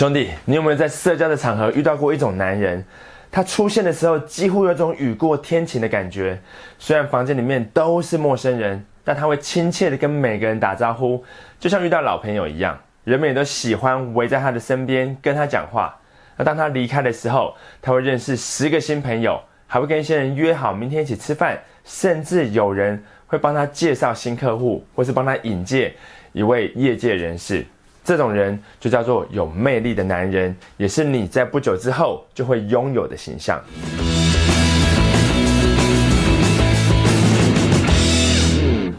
兄弟，你有没有在社交的场合遇到过一种男人？他出现的时候，几乎有种雨过天晴的感觉。虽然房间里面都是陌生人，但他会亲切的跟每个人打招呼，就像遇到老朋友一样。人们也都喜欢围在他的身边跟他讲话。那当他离开的时候，他会认识十个新朋友，还会跟一些人约好明天一起吃饭，甚至有人会帮他介绍新客户，或是帮他引荐一位业界人士。这种人就叫做有魅力的男人，也是你在不久之后就会拥有的形象。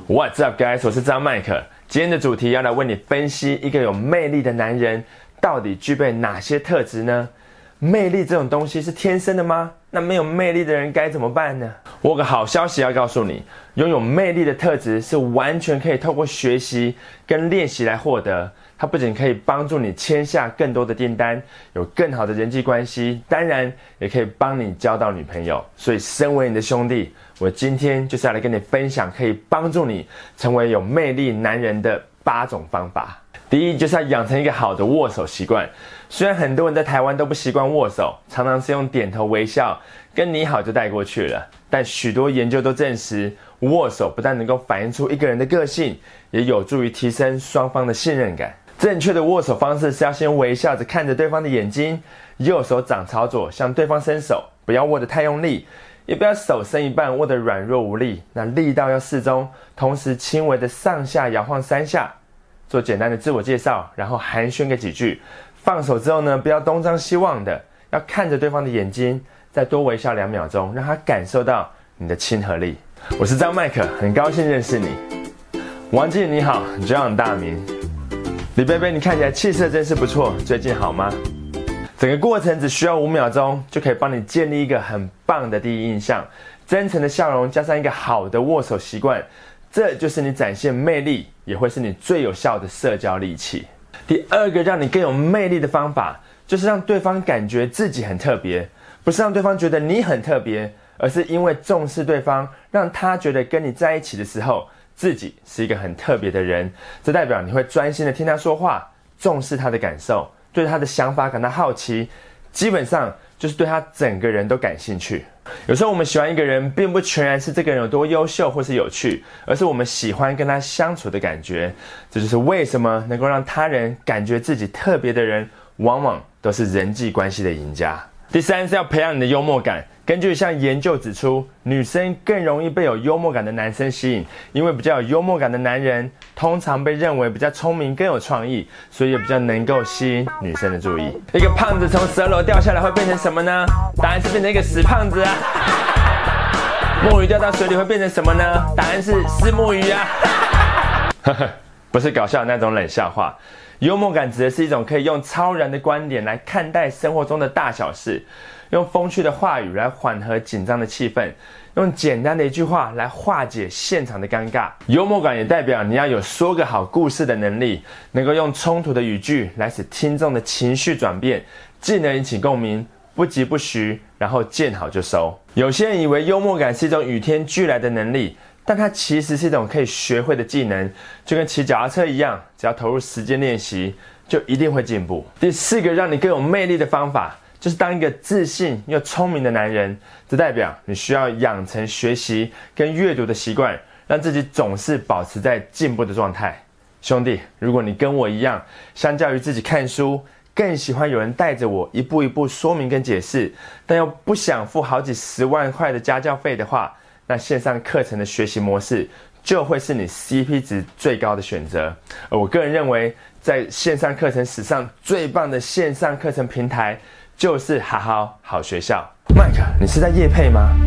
What's up, guys？我是张麦克。今天的主题要来为你分析一个有魅力的男人到底具备哪些特质呢？魅力这种东西是天生的吗？那没有魅力的人该怎么办呢？我有个好消息要告诉你：拥有魅力的特质是完全可以透过学习跟练习来获得。它不仅可以帮助你签下更多的订单，有更好的人际关系，当然也可以帮你交到女朋友。所以，身为你的兄弟，我今天就是要来跟你分享可以帮助你成为有魅力男人的八种方法。第一，就是要养成一个好的握手习惯。虽然很多人在台湾都不习惯握手，常常是用点头微笑跟你好就带过去了，但许多研究都证实，握手不但能够反映出一个人的个性，也有助于提升双方的信任感。正确的握手方式是要先微笑着看着对方的眼睛，右手掌朝左向对方伸手，不要握得太用力，也不要手伸一半握得软弱无力。那力道要适中，同时轻微的上下摇晃三下，做简单的自我介绍，然后寒暄个几句。放手之后呢，不要东张西望的，要看着对方的眼睛，再多微笑两秒钟，让他感受到你的亲和力。我是张麦克，很高兴认识你。王静你好，John 大名。李贝贝，你看起来气色真是不错，最近好吗？整个过程只需要五秒钟，就可以帮你建立一个很棒的第一印象。真诚的笑容加上一个好的握手习惯，这就是你展现魅力，也会是你最有效的社交利器。第二个让你更有魅力的方法，就是让对方感觉自己很特别，不是让对方觉得你很特别，而是因为重视对方，让他觉得跟你在一起的时候。自己是一个很特别的人，这代表你会专心的听他说话，重视他的感受，对他的想法感到好奇，基本上就是对他整个人都感兴趣。有时候我们喜欢一个人，并不全然是这个人有多优秀或是有趣，而是我们喜欢跟他相处的感觉。这就是为什么能够让他人感觉自己特别的人，往往都是人际关系的赢家。第三是要培养你的幽默感。根据一项研究指出，女生更容易被有幽默感的男生吸引，因为比较有幽默感的男人通常被认为比较聪明、更有创意，所以也比较能够吸引女生的注意。一个胖子从十二楼掉下来会变成什么呢？答案是变成一个死胖子啊！墨鱼掉到水里会变成什么呢？答案是死墨鱼啊！呵呵，不是搞笑那种冷笑话。幽默感指的是一种可以用超然的观点来看待生活中的大小事。用风趣的话语来缓和紧张的气氛，用简单的一句话来化解现场的尴尬。幽默感也代表你要有说个好故事的能力，能够用冲突的语句来使听众的情绪转变，进而引起共鸣，不疾不徐，然后见好就收。有些人以为幽默感是一种与天俱来的能力，但它其实是一种可以学会的技能，就跟骑脚踏车一样，只要投入时间练习，就一定会进步。第四个让你更有魅力的方法。就是当一个自信又聪明的男人，这代表你需要养成学习跟阅读的习惯，让自己总是保持在进步的状态。兄弟，如果你跟我一样，相较于自己看书，更喜欢有人带着我一步一步说明跟解释，但又不想付好几十万块的家教费的话，那线上课程的学习模式就会是你 CP 值最高的选择。而我个人认为，在线上课程史上最棒的线上课程平台。就是好好好学校，麦克，你是在夜配吗？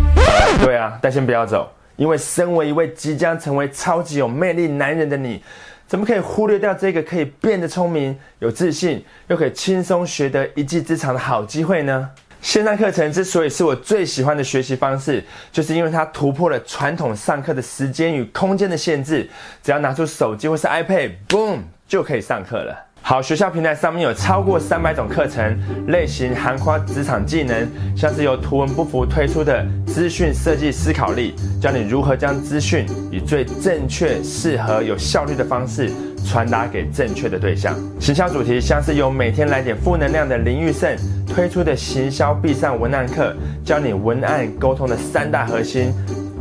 对啊，但先不要走，因为身为一位即将成为超级有魅力男人的你，怎么可以忽略掉这个可以变得聪明、有自信，又可以轻松学得一技之长的好机会呢？线上课程之所以是我最喜欢的学习方式，就是因为它突破了传统上课的时间与空间的限制，只要拿出手机或是 iPad，boom 就可以上课了。好学校平台上面有超过三百种课程类型，涵括职场技能，像是由图文不符推出的资讯设计思考力，教你如何将资讯以最正确、适合、有效率的方式传达给正确的对象。行销主题像是由每天来点负能量的林玉胜推出的行销必上文案课，教你文案沟通的三大核心。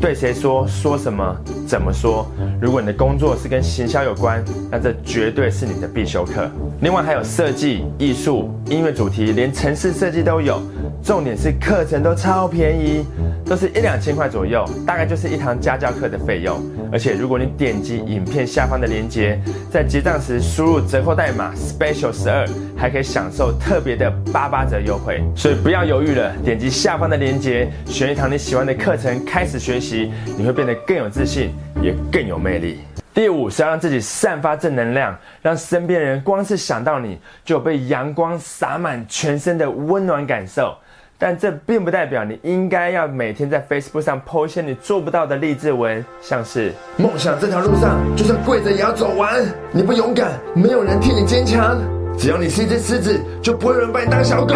对谁说，说什么，怎么说？如果你的工作是跟行销有关，那这绝对是你的必修课。另外还有设计、艺术、音乐主题，连城市设计都有。重点是课程都超便宜，都是一两千块左右，大概就是一堂家教课的费用。而且如果你点击影片下方的链接，在结账时输入折扣代码 special 十二，还可以享受特别的八八折优惠。所以不要犹豫了，点击下方的链接，选一堂你喜欢的课程，开始学习。你会变得更有自信，也更有魅力。第五是要让自己散发正能量，让身边人光是想到你就有被阳光洒满全身的温暖感受。但这并不代表你应该要每天在 Facebook 上 po 一些你做不到的励志文，像是梦想这条路上就算跪着也要走完。你不勇敢，没有人替你坚强。只要你是一只狮子，就不会有人把你当小狗。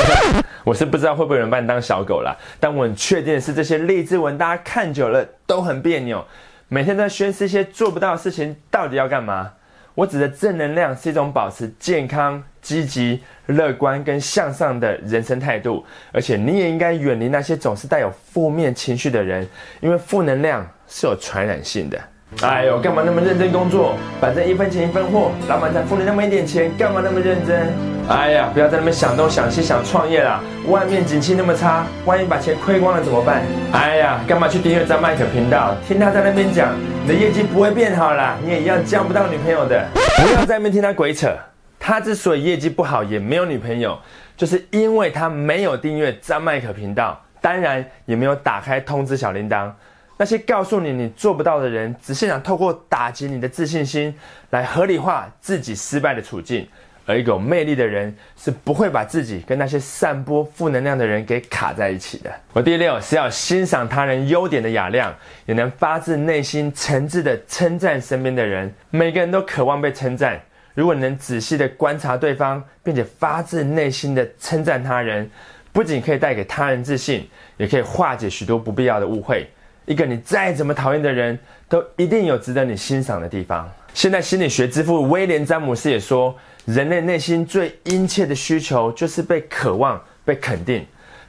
我是不知道会不会有人把你当小狗啦，但我很确定的是，这些励志文大家看久了都很别扭，每天在宣示一些做不到的事情，到底要干嘛？我指的正能量是一种保持健康、积极、乐观跟向上的人生态度，而且你也应该远离那些总是带有负面情绪的人，因为负能量是有传染性的。哎呦，干嘛那么认真工作？反正一分钱一分货，老板才付你那么一点钱，干嘛那么认真？哎呀，不要在那边想东想西想创业啦！外面景气那么差，万一把钱亏光了怎么办？哎呀，干嘛去订阅张麦克频道？听他在那边讲，你的业绩不会变好啦，你也一样交不到女朋友的。不要在那边听他鬼扯，他之所以业绩不好，也没有女朋友，就是因为他没有订阅张麦克频道，当然也没有打开通知小铃铛。那些告诉你你做不到的人，只是想透过打击你的自信心，来合理化自己失败的处境。而一个有魅力的人，是不会把自己跟那些散播负能量的人给卡在一起的。我第六是要欣赏他人优点的雅量，也能发自内心诚挚的称赞身边的人。每个人都渴望被称赞，如果你能仔细的观察对方，并且发自内心的称赞他人，不仅可以带给他人自信，也可以化解许多不必要的误会。一个你再怎么讨厌的人，都一定有值得你欣赏的地方。现代心理学之父威廉詹姆斯也说，人类内心最殷切的需求就是被渴望、被肯定。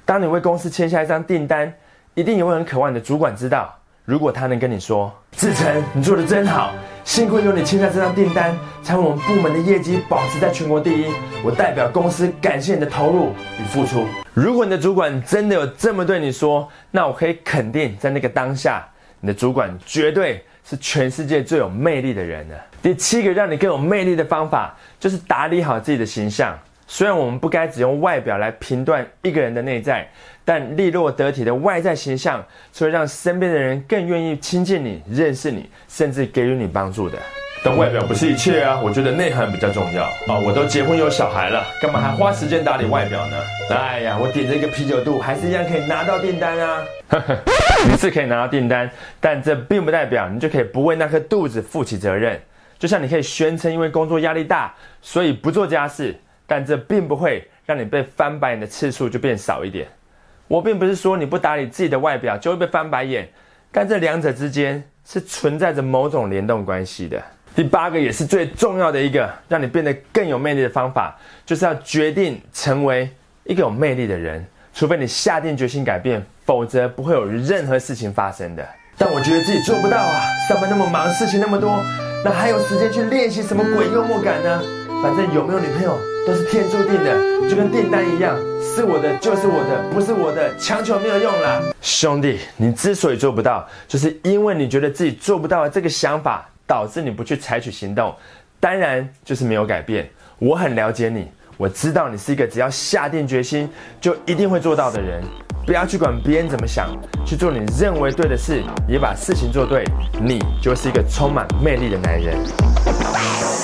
当你为公司签下一张订单，一定也会很渴望你的主管知道。如果他能跟你说：“志成，你做的真好，幸亏有你签下这张订单，才我们部门的业绩保持在全国第一。我代表公司感谢你的投入与付出。”如果你的主管真的有这么对你说，那我可以肯定，在那个当下，你的主管绝对是全世界最有魅力的人了。第七个让你更有魅力的方法，就是打理好自己的形象。虽然我们不该只用外表来评断一个人的内在，但利落得体的外在形象，是会让身边的人更愿意亲近你、认识你，甚至给予你帮助的。但外表不是一切啊，我觉得内涵比较重要啊。我都结婚有小孩了，干嘛还花时间打理外表呢？哎呀，我点着一个啤酒肚，还是一样可以拿到订单啊。你是可以拿到订单，但这并不代表你就可以不为那颗肚子负起责任。就像你可以宣称因为工作压力大，所以不做家事。但这并不会让你被翻白眼的次数就变少一点。我并不是说你不打理自己的外表就会被翻白眼，但这两者之间是存在着某种联动关系的。第八个也是最重要的一个，让你变得更有魅力的方法，就是要决定成为一个有魅力的人。除非你下定决心改变，否则不会有任何事情发生的。但我觉得自己做不到啊，上班那么忙，事情那么多，那还有时间去练习什么鬼幽默感呢？反正有没有女朋友都是天注定的，就跟订单一样，是我的就是我的，不是我的强求没有用啦。兄弟，你之所以做不到，就是因为你觉得自己做不到这个想法，导致你不去采取行动，当然就是没有改变。我很了解你，我知道你是一个只要下定决心就一定会做到的人。不要去管别人怎么想，去做你认为对的事，也把事情做对，你就是一个充满魅力的男人。